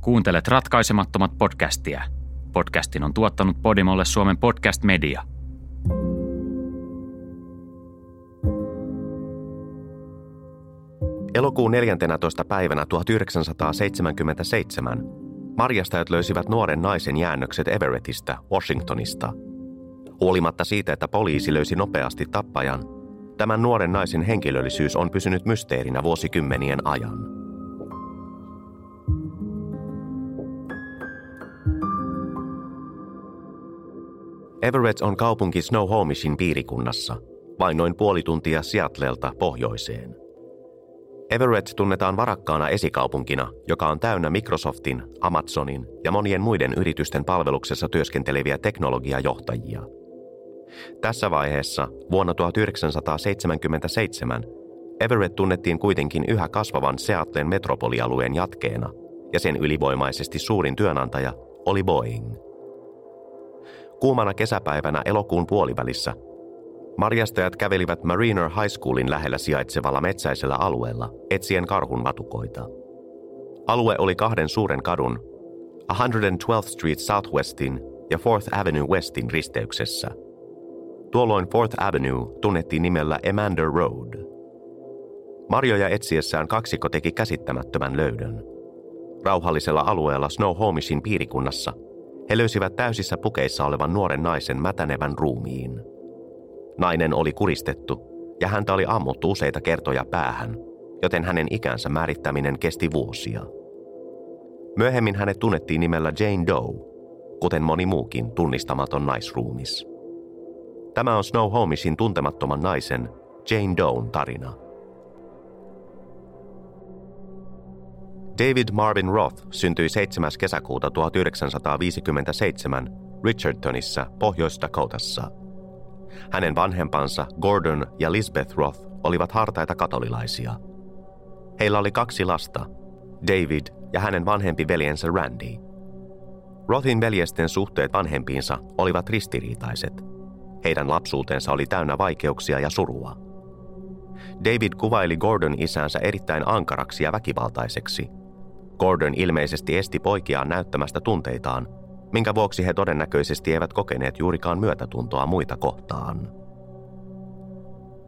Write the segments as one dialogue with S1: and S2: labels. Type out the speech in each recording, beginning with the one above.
S1: Kuuntelet ratkaisemattomat podcastia. Podcastin on tuottanut Podimolle Suomen podcast media.
S2: Elokuun 14. päivänä 1977 marjastajat löysivät nuoren naisen jäännökset Everettistä, Washingtonista. Huolimatta siitä, että poliisi löysi nopeasti tappajan, tämän nuoren naisen henkilöllisyys on pysynyt mysteerinä vuosikymmenien ajan. Everett on kaupunki Snohomishin piirikunnassa, vain noin puoli tuntia Seattlelta pohjoiseen. Everett tunnetaan varakkaana esikaupunkina, joka on täynnä Microsoftin, Amazonin ja monien muiden yritysten palveluksessa työskenteleviä teknologiajohtajia. Tässä vaiheessa vuonna 1977 Everett tunnettiin kuitenkin yhä kasvavan Seattlen metropolialueen jatkeena, ja sen ylivoimaisesti suurin työnantaja oli Boeing – Kuumana kesäpäivänä elokuun puolivälissä marjastajat kävelivät Mariner High Schoolin lähellä sijaitsevalla metsäisellä alueella etsien karhunvatukoita. Alue oli kahden suuren kadun, 112th Street Southwestin ja 4th Avenue Westin risteyksessä. Tuolloin 4th Avenue tunnettiin nimellä Emander Road. Marjoja etsiessään kaksikko teki käsittämättömän löydön. Rauhallisella alueella Snohomishin piirikunnassa – he löysivät täysissä pukeissa olevan nuoren naisen mätänevän ruumiin. Nainen oli kuristettu ja häntä oli ammuttu useita kertoja päähän, joten hänen ikänsä määrittäminen kesti vuosia. Myöhemmin hänet tunnettiin nimellä Jane Doe, kuten moni muukin tunnistamaton naisruumis. Tämä on Snohomishin tuntemattoman naisen Jane Doen tarina. David Marvin Roth syntyi 7. kesäkuuta 1957 Richardtonissa, Pohjois-Dakotassa. Hänen vanhempansa Gordon ja Lisbeth Roth olivat hartaita katolilaisia. Heillä oli kaksi lasta, David ja hänen vanhempi veljensä Randy. Rothin veljesten suhteet vanhempiinsa olivat ristiriitaiset. Heidän lapsuutensa oli täynnä vaikeuksia ja surua. David kuvaili Gordon isänsä erittäin ankaraksi ja väkivaltaiseksi – Gordon ilmeisesti esti poikiaan näyttämästä tunteitaan, minkä vuoksi he todennäköisesti eivät kokeneet juurikaan myötätuntoa muita kohtaan.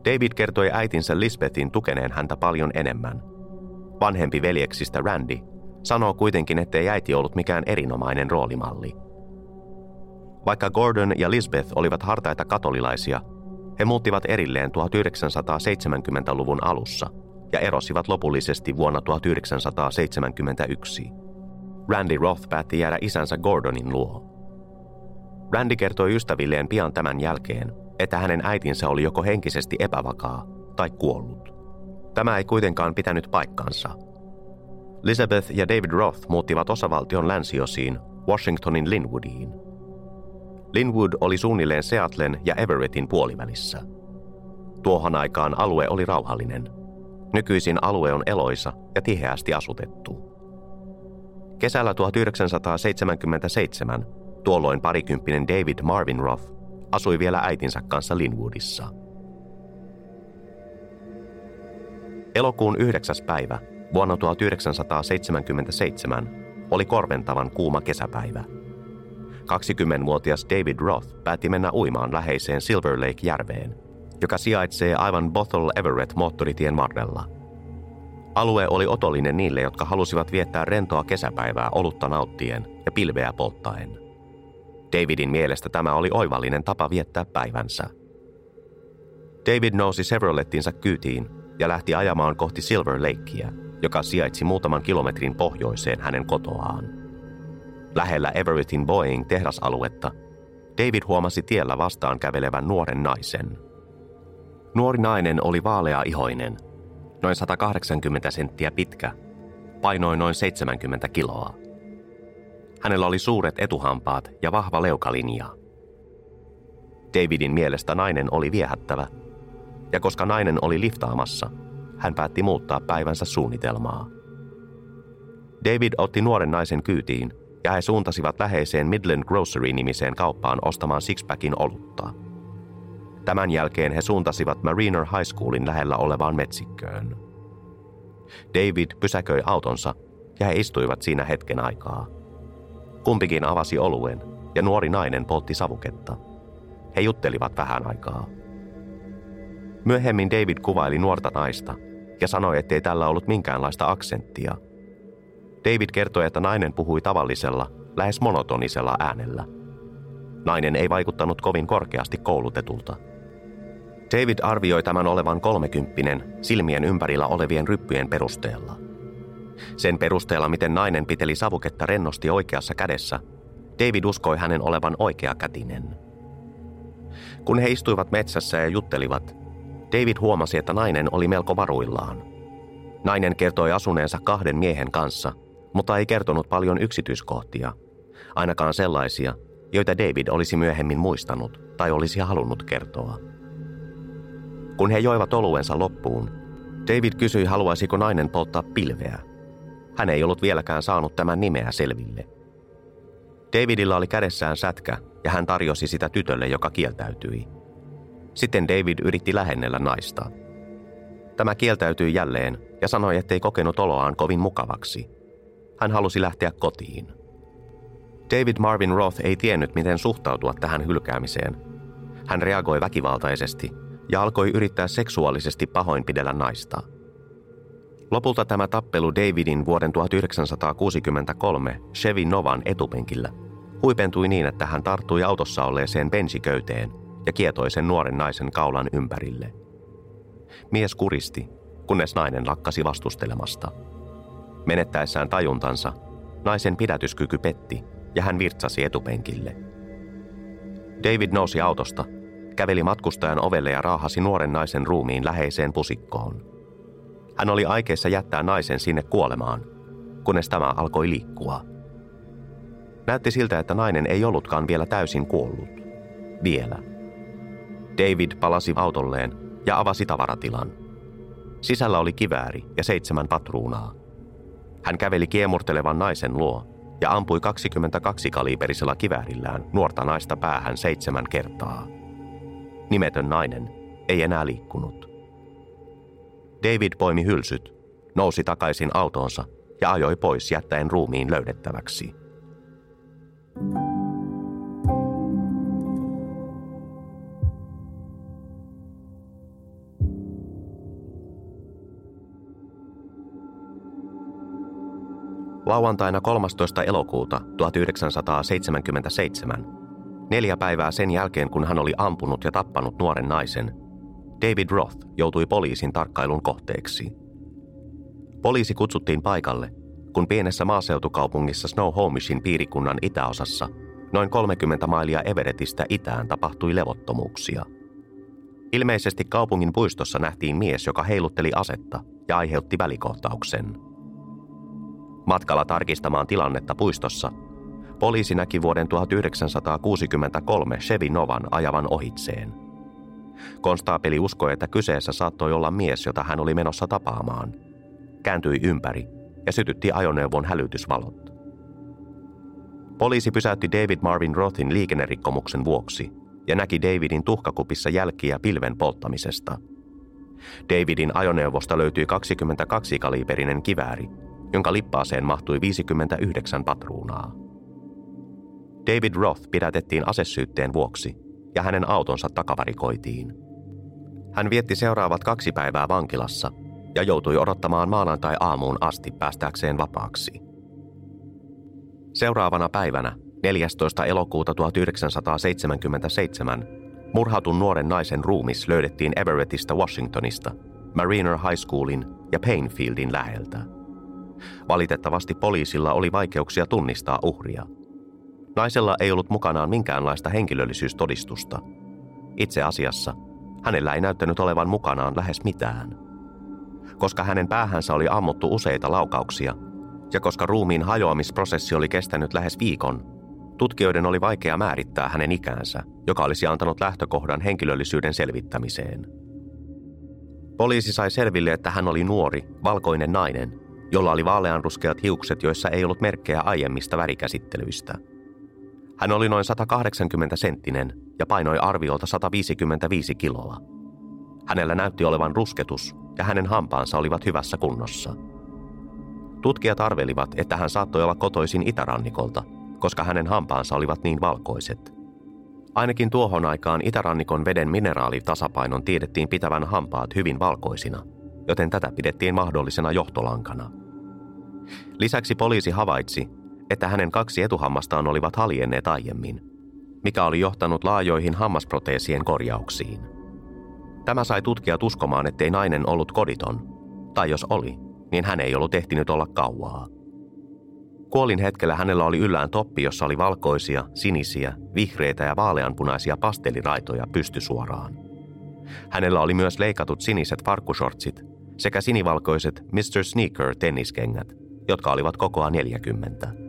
S2: David kertoi äitinsä Lisbethin tukeneen häntä paljon enemmän. Vanhempi veljeksistä Randy sanoo kuitenkin, ettei äiti ollut mikään erinomainen roolimalli. Vaikka Gordon ja Lisbeth olivat hartaita katolilaisia, he muuttivat erilleen 1970-luvun alussa – ja erosivat lopullisesti vuonna 1971. Randy Roth päätti jäädä isänsä Gordonin luo. Randy kertoi ystävilleen pian tämän jälkeen, että hänen äitinsä oli joko henkisesti epävakaa tai kuollut. Tämä ei kuitenkaan pitänyt paikkansa. Elizabeth ja David Roth muuttivat osavaltion länsiosiin Washingtonin Linwoodiin. Linwood oli suunnilleen Seattlen ja Everettin puolivälissä. Tuohon aikaan alue oli rauhallinen – Nykyisin alue on eloisa ja tiheästi asutettu. Kesällä 1977 tuolloin parikymppinen David Marvin Roth asui vielä äitinsä kanssa Linwoodissa. Elokuun 9. päivä vuonna 1977 oli korventavan kuuma kesäpäivä. 20-vuotias David Roth päätti mennä uimaan läheiseen Silver Lake-järveen – joka sijaitsee aivan Bothell Everett moottoritien varrella. Alue oli otollinen niille, jotka halusivat viettää rentoa kesäpäivää olutta nauttien ja pilveä polttaen. Davidin mielestä tämä oli oivallinen tapa viettää päivänsä. David nousi Chevrolettinsa kyytiin ja lähti ajamaan kohti Silver Lakea, joka sijaitsi muutaman kilometrin pohjoiseen hänen kotoaan. Lähellä Everettin Boeing tehdasaluetta David huomasi tiellä vastaan kävelevän nuoren naisen – Nuori nainen oli vaalea-ihoinen, noin 180 senttiä pitkä, painoi noin 70 kiloa. Hänellä oli suuret etuhampaat ja vahva leukalinja. Davidin mielestä nainen oli viehättävä, ja koska nainen oli liftaamassa, hän päätti muuttaa päivänsä suunnitelmaa. David otti nuoren naisen kyytiin ja he suuntasivat läheiseen Midland Grocery-nimiseen kauppaan ostamaan sixpackin olutta. Tämän jälkeen he suuntasivat Mariner High Schoolin lähellä olevaan metsikköön. David pysäköi autonsa ja he istuivat siinä hetken aikaa. Kumpikin avasi oluen ja nuori nainen poltti savuketta. He juttelivat vähän aikaa. Myöhemmin David kuvaili nuorta naista ja sanoi, ettei tällä ollut minkäänlaista aksenttia. David kertoi, että nainen puhui tavallisella, lähes monotonisella äänellä. Nainen ei vaikuttanut kovin korkeasti koulutetulta. David arvioi tämän olevan kolmekymppinen silmien ympärillä olevien ryppyjen perusteella. Sen perusteella, miten nainen piteli savuketta rennosti oikeassa kädessä, David uskoi hänen olevan oikeakätinen. Kun he istuivat metsässä ja juttelivat, David huomasi, että nainen oli melko varuillaan. Nainen kertoi asuneensa kahden miehen kanssa, mutta ei kertonut paljon yksityiskohtia, ainakaan sellaisia, joita David olisi myöhemmin muistanut tai olisi halunnut kertoa. Kun he joivat oluensa loppuun, David kysyi, haluaisiko nainen polttaa pilveä. Hän ei ollut vieläkään saanut tämän nimeä selville. Davidilla oli kädessään sätkä ja hän tarjosi sitä tytölle, joka kieltäytyi. Sitten David yritti lähennellä naista. Tämä kieltäytyi jälleen ja sanoi, ettei kokenut oloaan kovin mukavaksi. Hän halusi lähteä kotiin. David Marvin Roth ei tiennyt, miten suhtautua tähän hylkäämiseen. Hän reagoi väkivaltaisesti ja alkoi yrittää seksuaalisesti pahoinpidellä naista. Lopulta tämä tappelu Davidin vuoden 1963 Chevy Novan etupenkillä huipentui niin, että hän tarttui autossa olleeseen bensiköyteen ja kietoi sen nuoren naisen kaulan ympärille. Mies kuristi, kunnes nainen lakkasi vastustelemasta. Menettäessään tajuntansa, naisen pidätyskyky petti ja hän virtsasi etupenkille. David nousi autosta, käveli matkustajan ovelle ja raahasi nuoren naisen ruumiin läheiseen pusikkoon. Hän oli aikeissa jättää naisen sinne kuolemaan, kunnes tämä alkoi liikkua. Näytti siltä, että nainen ei ollutkaan vielä täysin kuollut. Vielä. David palasi autolleen ja avasi tavaratilan. Sisällä oli kivääri ja seitsemän patruunaa. Hän käveli kiemurtelevan naisen luo ja ampui 22-kaliberisella kiväärillään nuorta naista päähän seitsemän kertaa. Nimetön nainen ei enää liikkunut. David poimi hylsyt, nousi takaisin autoonsa ja ajoi pois jättäen ruumiin löydettäväksi. Lauantaina 13. elokuuta 1977, neljä päivää sen jälkeen kun hän oli ampunut ja tappanut nuoren naisen, David Roth joutui poliisin tarkkailun kohteeksi. Poliisi kutsuttiin paikalle, kun pienessä maaseutukaupungissa Snohomishin piirikunnan itäosassa, noin 30 mailia Everettistä itään tapahtui levottomuuksia. Ilmeisesti kaupungin puistossa nähtiin mies, joka heilutteli asetta ja aiheutti välikohtauksen. Matkalla tarkistamaan tilannetta puistossa, poliisi näki vuoden 1963 Chevy Novan ajavan ohitseen. Konstaapeli uskoi, että kyseessä saattoi olla mies, jota hän oli menossa tapaamaan. Kääntyi ympäri ja sytytti ajoneuvon hälytysvalot. Poliisi pysäytti David Marvin Rothin liikennerikkomuksen vuoksi ja näki Davidin tuhkakupissa jälkiä pilven polttamisesta. Davidin ajoneuvosta löytyi 22-kaliberinen kivääri, jonka lippaaseen mahtui 59 patruunaa. David Roth pidätettiin asesyytteen vuoksi ja hänen autonsa takavarikoitiin. Hän vietti seuraavat kaksi päivää vankilassa ja joutui odottamaan maanantai-aamuun asti päästäkseen vapaaksi. Seuraavana päivänä, 14. elokuuta 1977, murhatun nuoren naisen ruumis löydettiin Everettistä Washingtonista, Mariner High Schoolin ja Painfieldin läheltä. Valitettavasti poliisilla oli vaikeuksia tunnistaa uhria. Naisella ei ollut mukanaan minkäänlaista henkilöllisyystodistusta. Itse asiassa hänellä ei näyttänyt olevan mukanaan lähes mitään. Koska hänen päähänsä oli ammuttu useita laukauksia, ja koska ruumiin hajoamisprosessi oli kestänyt lähes viikon, tutkijoiden oli vaikea määrittää hänen ikäänsä, joka olisi antanut lähtökohdan henkilöllisyyden selvittämiseen. Poliisi sai selville, että hän oli nuori, valkoinen nainen, jolla oli vaaleanruskeat hiukset, joissa ei ollut merkkejä aiemmista värikäsittelyistä. Hän oli noin 180 senttinen ja painoi arviolta 155 kiloa. Hänellä näytti olevan rusketus ja hänen hampaansa olivat hyvässä kunnossa. Tutkijat arvelivat, että hän saattoi olla kotoisin itärannikolta, koska hänen hampaansa olivat niin valkoiset. Ainakin tuohon aikaan itärannikon veden mineraalitasapainon tiedettiin pitävän hampaat hyvin valkoisina, joten tätä pidettiin mahdollisena johtolankana. Lisäksi poliisi havaitsi, että hänen kaksi etuhammastaan olivat haljenneet aiemmin, mikä oli johtanut laajoihin hammasproteesien korjauksiin. Tämä sai tutkijat uskomaan, ettei nainen ollut koditon, tai jos oli, niin hän ei ollut ehtinyt olla kauaa. Kuolin hetkellä hänellä oli yllään toppi, jossa oli valkoisia, sinisiä, vihreitä ja vaaleanpunaisia pasteliraitoja pystysuoraan. Hänellä oli myös leikatut siniset farkkushortsit sekä sinivalkoiset Mr. Sneaker tenniskengät, jotka olivat kokoa 40.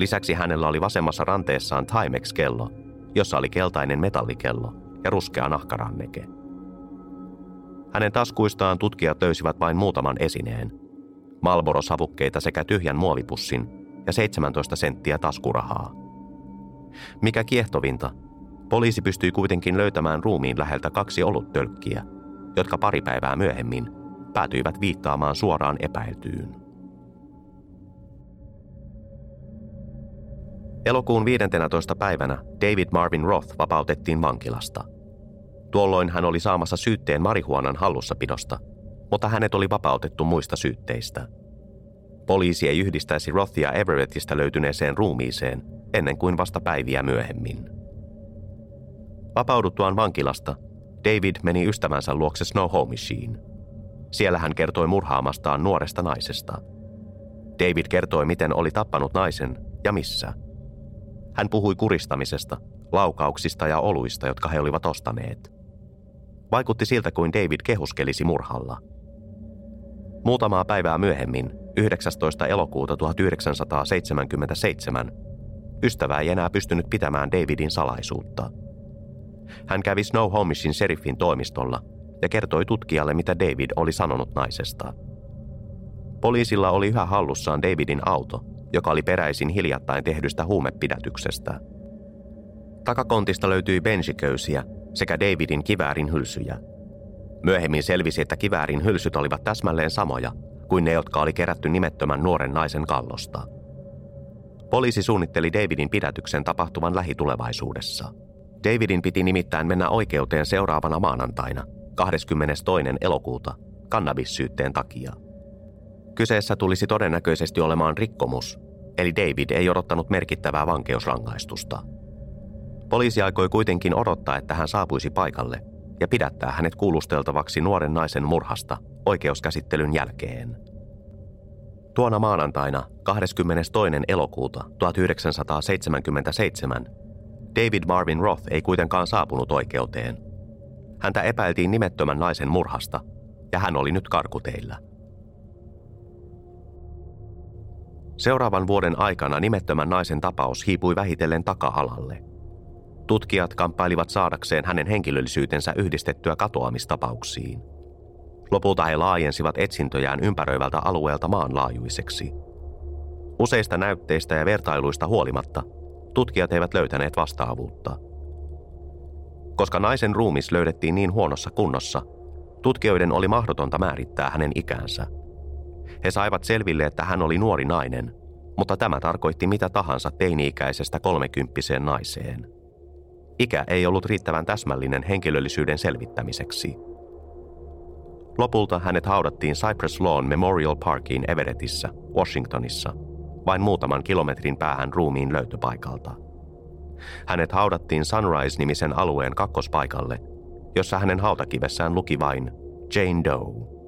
S2: Lisäksi hänellä oli vasemmassa ranteessaan Timex-kello, jossa oli keltainen metallikello ja ruskea nahkaranneke. Hänen taskuistaan tutkijat löysivät vain muutaman esineen. Malboro-savukkeita sekä tyhjän muovipussin ja 17 senttiä taskurahaa. Mikä kiehtovinta, poliisi pystyi kuitenkin löytämään ruumiin läheltä kaksi oluttölkkiä, jotka pari päivää myöhemmin päätyivät viittaamaan suoraan epäiltyyn. Elokuun 15. päivänä David Marvin Roth vapautettiin vankilasta. Tuolloin hän oli saamassa syytteen marihuonan hallussapidosta, mutta hänet oli vapautettu muista syytteistä. Poliisi ei yhdistäisi Rothia Everettistä löytyneeseen ruumiiseen ennen kuin vasta päiviä myöhemmin. Vapauduttuaan vankilasta, David meni ystävänsä luokse Snowhomishiin. Siellä hän kertoi murhaamastaan nuoresta naisesta. David kertoi, miten oli tappanut naisen ja missä – hän puhui kuristamisesta, laukauksista ja oluista, jotka he olivat ostaneet. Vaikutti siltä kuin David kehuskelisi murhalla. Muutamaa päivää myöhemmin, 19. elokuuta 1977, ystävä ei enää pystynyt pitämään Davidin salaisuutta. Hän kävi Snow Homishin seriffin toimistolla ja kertoi tutkijalle, mitä David oli sanonut naisesta. Poliisilla oli yhä hallussaan Davidin auto, joka oli peräisin hiljattain tehdystä huumepidätyksestä. Takakontista löytyi bensiköysiä sekä Davidin kiväärin hylsyjä. Myöhemmin selvisi, että kiväärin hylsyt olivat täsmälleen samoja kuin ne, jotka oli kerätty nimettömän nuoren naisen kallosta. Poliisi suunnitteli Davidin pidätyksen tapahtuvan lähitulevaisuudessa. Davidin piti nimittäin mennä oikeuteen seuraavana maanantaina, 22. elokuuta, kannabissyytteen takia – Kyseessä tulisi todennäköisesti olemaan rikkomus, eli David ei odottanut merkittävää vankeusrangaistusta. Poliisi aikoi kuitenkin odottaa, että hän saapuisi paikalle ja pidättää hänet kuulusteltavaksi nuoren naisen murhasta oikeuskäsittelyn jälkeen. Tuona maanantaina 22. elokuuta 1977 David Marvin Roth ei kuitenkaan saapunut oikeuteen. Häntä epäiltiin nimettömän naisen murhasta ja hän oli nyt karkuteillä – Seuraavan vuoden aikana nimettömän naisen tapaus hiipui vähitellen taka-alalle. Tutkijat kamppailivat saadakseen hänen henkilöllisyytensä yhdistettyä katoamistapauksiin. Lopulta he laajensivat etsintöjään ympäröivältä alueelta maanlaajuiseksi. Useista näytteistä ja vertailuista huolimatta tutkijat eivät löytäneet vastaavuutta. Koska naisen ruumis löydettiin niin huonossa kunnossa, tutkijoiden oli mahdotonta määrittää hänen ikänsä – he saivat selville, että hän oli nuori nainen, mutta tämä tarkoitti mitä tahansa teini-ikäisestä kolmekymppiseen naiseen. Ikä ei ollut riittävän täsmällinen henkilöllisyyden selvittämiseksi. Lopulta hänet haudattiin Cypress Lawn Memorial Parkiin Everettissä, Washingtonissa, vain muutaman kilometrin päähän ruumiin löytöpaikalta. Hänet haudattiin Sunrise-nimisen alueen kakkospaikalle, jossa hänen hautakivessään luki vain Jane Doe.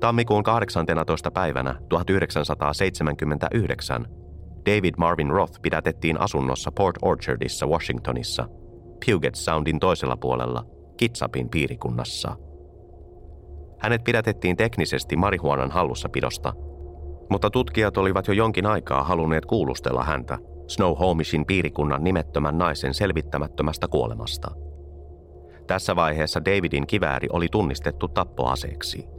S2: Tammikuun 18. päivänä 1979 David Marvin Roth pidätettiin asunnossa Port Orchardissa Washingtonissa, Puget Soundin toisella puolella, Kitsapin piirikunnassa. Hänet pidätettiin teknisesti marihuonan hallussapidosta, mutta tutkijat olivat jo jonkin aikaa halunneet kuulustella häntä Snow Homishin piirikunnan nimettömän naisen selvittämättömästä kuolemasta. Tässä vaiheessa Davidin kivääri oli tunnistettu tappoaseeksi –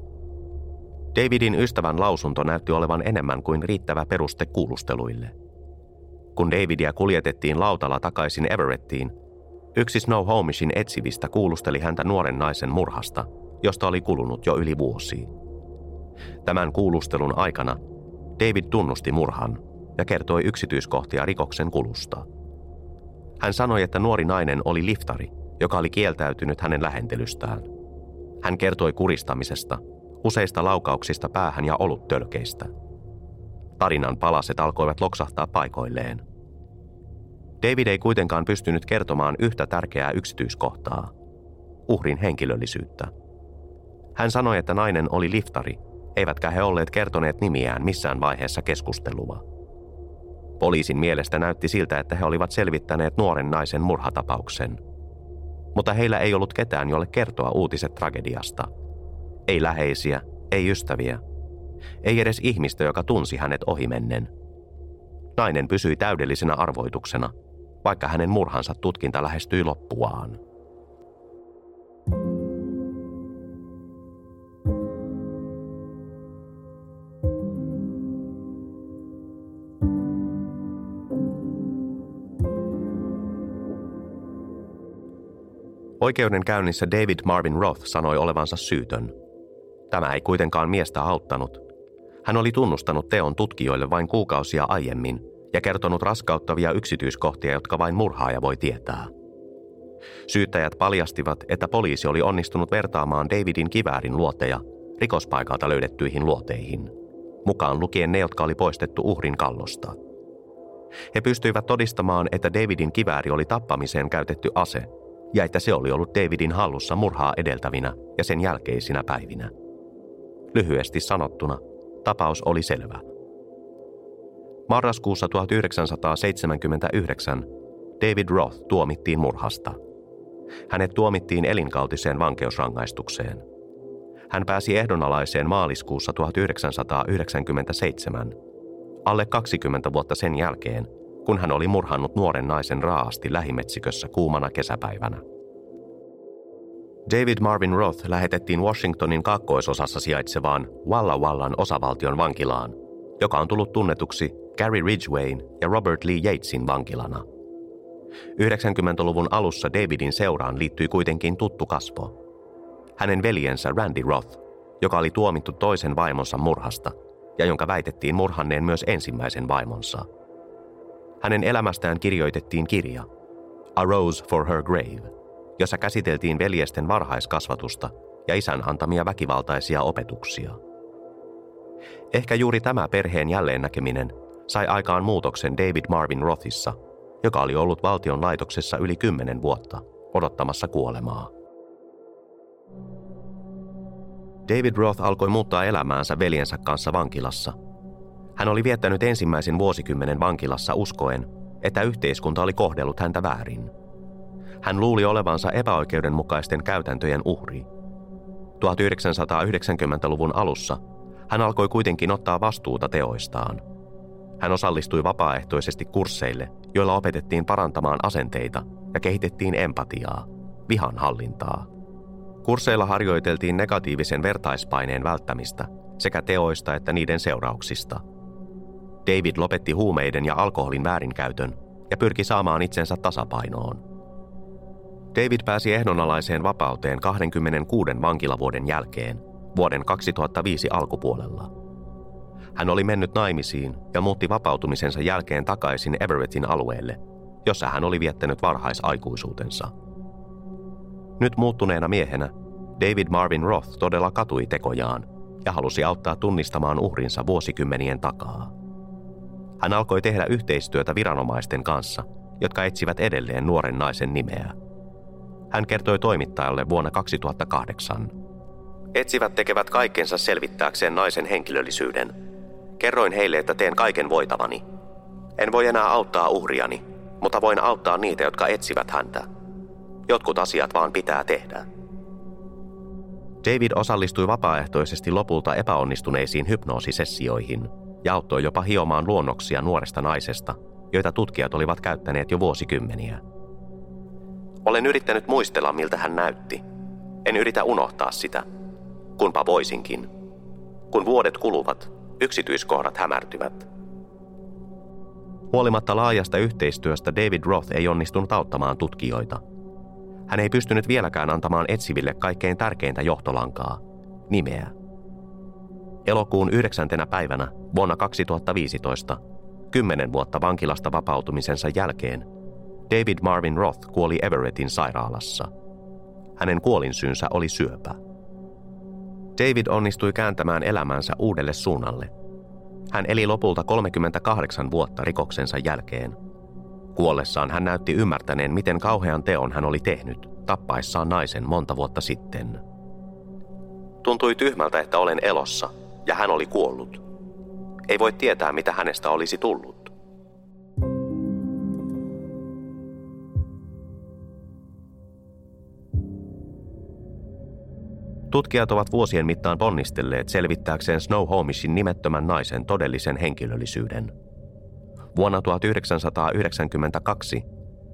S2: Davidin ystävän lausunto näytti olevan enemmän kuin riittävä peruste kuulusteluille. Kun Davidia kuljetettiin lautalla takaisin Everettiin, yksi Snow Homishin etsivistä kuulusteli häntä nuoren naisen murhasta, josta oli kulunut jo yli vuosi. Tämän kuulustelun aikana David tunnusti murhan ja kertoi yksityiskohtia rikoksen kulusta. Hän sanoi, että nuori nainen oli liftari, joka oli kieltäytynyt hänen lähentelystään. Hän kertoi kuristamisesta, useista laukauksista päähän ja oluttölkeistä. Tarinan palaset alkoivat loksahtaa paikoilleen. David ei kuitenkaan pystynyt kertomaan yhtä tärkeää yksityiskohtaa, uhrin henkilöllisyyttä. Hän sanoi, että nainen oli liftari, eivätkä he olleet kertoneet nimiään missään vaiheessa keskustelua. Poliisin mielestä näytti siltä, että he olivat selvittäneet nuoren naisen murhatapauksen. Mutta heillä ei ollut ketään, jolle kertoa uutiset tragediasta. Ei läheisiä, ei ystäviä. Ei edes ihmistä, joka tunsi hänet ohimennen. Nainen pysyi täydellisenä arvoituksena, vaikka hänen murhansa tutkinta lähestyi loppuaan. Oikeudenkäynnissä David Marvin Roth sanoi olevansa syytön. Tämä ei kuitenkaan miestä auttanut. Hän oli tunnustanut teon tutkijoille vain kuukausia aiemmin ja kertonut raskauttavia yksityiskohtia, jotka vain murhaaja voi tietää. Syyttäjät paljastivat, että poliisi oli onnistunut vertaamaan Davidin kiväärin luoteja rikospaikalta löydettyihin luoteihin, mukaan lukien ne, jotka oli poistettu uhrin kallosta. He pystyivät todistamaan, että Davidin kivääri oli tappamiseen käytetty ase – ja että se oli ollut Davidin hallussa murhaa edeltävinä ja sen jälkeisinä päivinä. Lyhyesti sanottuna, tapaus oli selvä. Marraskuussa 1979 David Roth tuomittiin murhasta. Hänet tuomittiin elinkautiseen vankeusrangaistukseen. Hän pääsi ehdonalaiseen maaliskuussa 1997, alle 20 vuotta sen jälkeen, kun hän oli murhannut nuoren naisen raasti lähimetsikössä kuumana kesäpäivänä. David Marvin Roth lähetettiin Washingtonin kaakkoisosassa sijaitsevaan Walla Wallan osavaltion vankilaan, joka on tullut tunnetuksi Gary Ridgwayn ja Robert Lee Yatesin vankilana. 90-luvun alussa Davidin seuraan liittyi kuitenkin tuttu kasvo. Hänen veljensä Randy Roth, joka oli tuomittu toisen vaimonsa murhasta ja jonka väitettiin murhanneen myös ensimmäisen vaimonsa – hänen elämästään kirjoitettiin kirja A Rose for Her Grave, jossa käsiteltiin veljesten varhaiskasvatusta ja isän antamia väkivaltaisia opetuksia. Ehkä juuri tämä perheen jälleen näkeminen sai aikaan muutoksen David Marvin Rothissa, joka oli ollut valtion laitoksessa yli kymmenen vuotta odottamassa kuolemaa. David Roth alkoi muuttaa elämäänsä veljensä kanssa vankilassa – hän oli viettänyt ensimmäisen vuosikymmenen vankilassa uskoen, että yhteiskunta oli kohdellut häntä väärin. Hän luuli olevansa epäoikeudenmukaisten käytäntöjen uhri. 1990-luvun alussa hän alkoi kuitenkin ottaa vastuuta teoistaan. Hän osallistui vapaaehtoisesti kursseille, joilla opetettiin parantamaan asenteita ja kehitettiin empatiaa, vihan hallintaa. Kursseilla harjoiteltiin negatiivisen vertaispaineen välttämistä sekä teoista että niiden seurauksista – David lopetti huumeiden ja alkoholin väärinkäytön ja pyrki saamaan itsensä tasapainoon. David pääsi ehdonalaiseen vapauteen 26 vankilavuoden jälkeen vuoden 2005 alkupuolella. Hän oli mennyt naimisiin ja muutti vapautumisensa jälkeen takaisin Everettin alueelle, jossa hän oli viettänyt varhaisaikuisuutensa. Nyt muuttuneena miehenä David Marvin Roth todella katui tekojaan ja halusi auttaa tunnistamaan uhrinsa vuosikymmenien takaa. Hän alkoi tehdä yhteistyötä viranomaisten kanssa, jotka etsivät edelleen nuoren naisen nimeä. Hän kertoi toimittajalle vuonna 2008. Etsivät tekevät kaikkensa selvittääkseen naisen henkilöllisyyden. Kerroin heille, että teen kaiken voitavani. En voi enää auttaa uhriani, mutta voin auttaa niitä, jotka etsivät häntä. Jotkut asiat vaan pitää tehdä. David osallistui vapaaehtoisesti lopulta epäonnistuneisiin hypnoosisessioihin – ja auttoi jopa hiomaan luonnoksia nuoresta naisesta, joita tutkijat olivat käyttäneet jo vuosikymmeniä. Olen yrittänyt muistella, miltä hän näytti. En yritä unohtaa sitä. Kunpa voisinkin. Kun vuodet kuluvat, yksityiskohdat hämärtyvät. Huolimatta laajasta yhteistyöstä David Roth ei onnistunut auttamaan tutkijoita. Hän ei pystynyt vieläkään antamaan etsiville kaikkein tärkeintä johtolankaa, nimeä. Elokuun 9. päivänä vuonna 2015, kymmenen vuotta vankilasta vapautumisensa jälkeen, David Marvin Roth kuoli Everettin sairaalassa. Hänen kuolinsyynsä oli syöpä. David onnistui kääntämään elämänsä uudelle suunnalle. Hän eli lopulta 38 vuotta rikoksensa jälkeen. Kuollessaan hän näytti ymmärtäneen, miten kauhean teon hän oli tehnyt, tappaessaan naisen monta vuotta sitten. Tuntui tyhmältä, että olen elossa, ja hän oli kuollut. Ei voi tietää, mitä hänestä olisi tullut. Tutkijat ovat vuosien mittaan ponnistelleet selvittääkseen Snow Homishin nimettömän naisen todellisen henkilöllisyyden. Vuonna 1992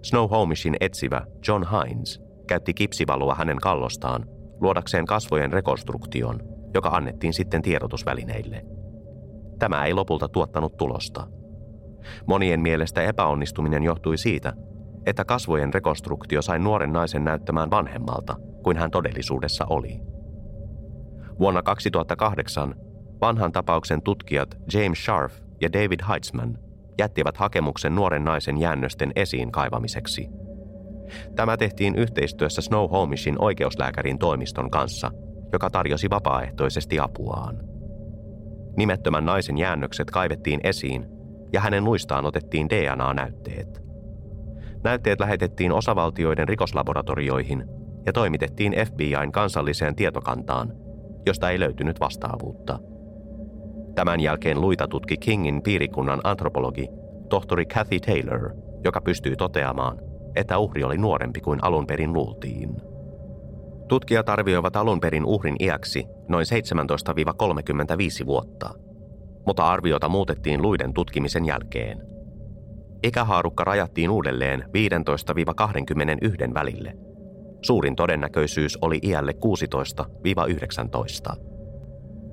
S2: Snow Homishin etsivä John Hines käytti kipsivalua hänen kallostaan luodakseen kasvojen rekonstruktion, joka annettiin sitten tiedotusvälineille. Tämä ei lopulta tuottanut tulosta. Monien mielestä epäonnistuminen johtui siitä, että kasvojen rekonstruktio sai nuoren naisen näyttämään vanhemmalta kuin hän todellisuudessa oli. Vuonna 2008 vanhan tapauksen tutkijat James Sharf ja David Heitzman jättivät hakemuksen nuoren naisen jäännösten esiin kaivamiseksi. Tämä tehtiin yhteistyössä Snow Homishin oikeuslääkärin toimiston kanssa, joka tarjosi vapaaehtoisesti apuaan. Nimettömän naisen jäännökset kaivettiin esiin ja hänen luistaan otettiin DNA-näytteet. Näytteet lähetettiin osavaltioiden rikoslaboratorioihin ja toimitettiin FBIn kansalliseen tietokantaan, josta ei löytynyt vastaavuutta. Tämän jälkeen luita tutki Kingin piirikunnan antropologi, tohtori Kathy Taylor, joka pystyi toteamaan, että uhri oli nuorempi kuin alun perin luultiin. Tutkijat arvioivat alun perin uhrin iäksi noin 17-35 vuotta, mutta arviota muutettiin luiden tutkimisen jälkeen. Ikähaarukka rajattiin uudelleen 15-21 välille – Suurin todennäköisyys oli iälle 16-19.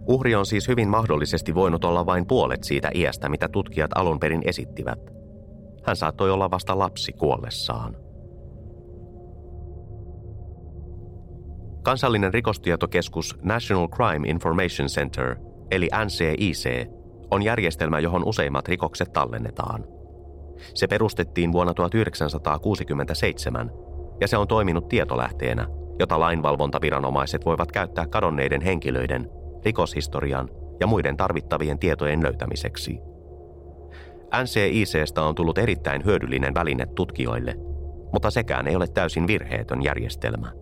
S2: Uhri on siis hyvin mahdollisesti voinut olla vain puolet siitä iästä, mitä tutkijat alun perin esittivät. Hän saattoi olla vasta lapsi kuollessaan. Kansallinen rikostietokeskus National Crime Information Center, eli NCIC, on järjestelmä, johon useimmat rikokset tallennetaan. Se perustettiin vuonna 1967 ja se on toiminut tietolähteenä, jota lainvalvontaviranomaiset voivat käyttää kadonneiden henkilöiden, rikoshistorian ja muiden tarvittavien tietojen löytämiseksi. NCICstä on tullut erittäin hyödyllinen väline tutkijoille, mutta sekään ei ole täysin virheetön järjestelmä.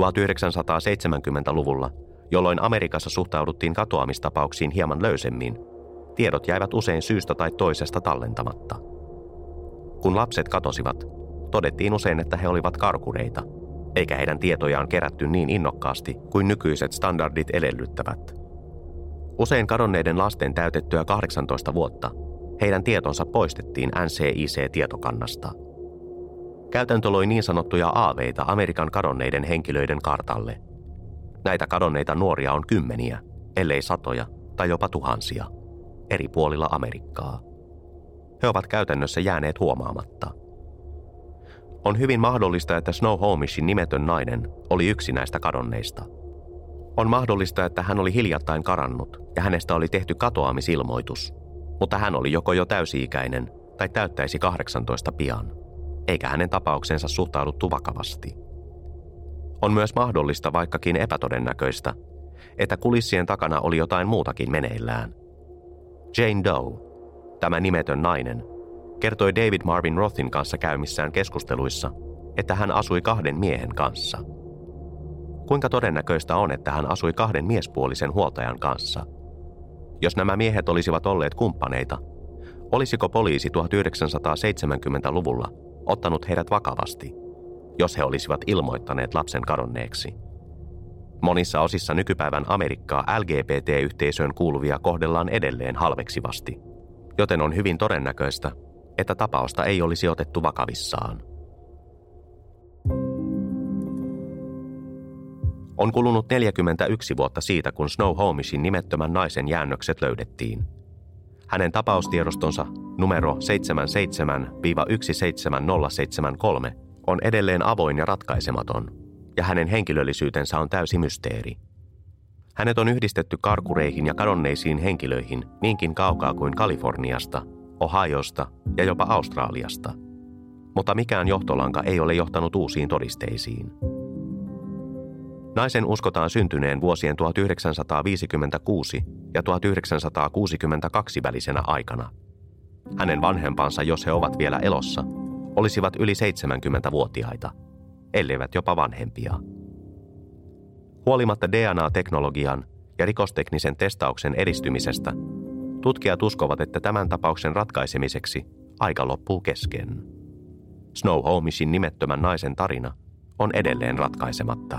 S2: 1970-luvulla, jolloin Amerikassa suhtauduttiin katoamistapauksiin hieman löysemmin, tiedot jäivät usein syystä tai toisesta tallentamatta. Kun lapset katosivat, todettiin usein, että he olivat karkureita, eikä heidän tietojaan kerätty niin innokkaasti kuin nykyiset standardit edellyttävät. Usein kadonneiden lasten täytettyä 18 vuotta heidän tietonsa poistettiin NCIC-tietokannasta. Käytäntö loi niin sanottuja aaveita Amerikan kadonneiden henkilöiden kartalle. Näitä kadonneita nuoria on kymmeniä, ellei satoja tai jopa tuhansia, eri puolilla Amerikkaa. He ovat käytännössä jääneet huomaamatta – on hyvin mahdollista, että Snow Homishin nimetön nainen oli yksi näistä kadonneista. On mahdollista, että hän oli hiljattain karannut ja hänestä oli tehty katoamisilmoitus, mutta hän oli joko jo täysi-ikäinen tai täyttäisi 18 pian, eikä hänen tapauksensa suhtauduttu vakavasti. On myös mahdollista, vaikkakin epätodennäköistä, että kulissien takana oli jotain muutakin meneillään. Jane Doe, tämä nimetön nainen, kertoi David Marvin Rothin kanssa käymissään keskusteluissa, että hän asui kahden miehen kanssa. Kuinka todennäköistä on, että hän asui kahden miespuolisen huoltajan kanssa? Jos nämä miehet olisivat olleet kumppaneita, olisiko poliisi 1970-luvulla ottanut heidät vakavasti, jos he olisivat ilmoittaneet lapsen kadonneeksi? Monissa osissa nykypäivän Amerikkaa LGBT-yhteisöön kuuluvia kohdellaan edelleen halveksivasti, joten on hyvin todennäköistä, että tapausta ei olisi otettu vakavissaan. On kulunut 41 vuotta siitä, kun Snow Homishin nimettömän naisen jäännökset löydettiin. Hänen tapaustiedostonsa numero 77-17073 on edelleen avoin ja ratkaisematon, ja hänen henkilöllisyytensä on täysi mysteeri. Hänet on yhdistetty karkureihin ja kadonneisiin henkilöihin niinkin kaukaa kuin Kaliforniasta, Ohiosta ja jopa Australiasta. Mutta mikään johtolanka ei ole johtanut uusiin todisteisiin. Naisen uskotaan syntyneen vuosien 1956 ja 1962 välisenä aikana. Hänen vanhempansa, jos he ovat vielä elossa, olisivat yli 70-vuotiaita, elleivät jopa vanhempia. Huolimatta DNA-teknologian ja rikosteknisen testauksen edistymisestä, tutkijat uskovat, että tämän tapauksen ratkaisemiseksi aika loppuu kesken. Snow Homishin nimettömän naisen tarina on edelleen ratkaisematta.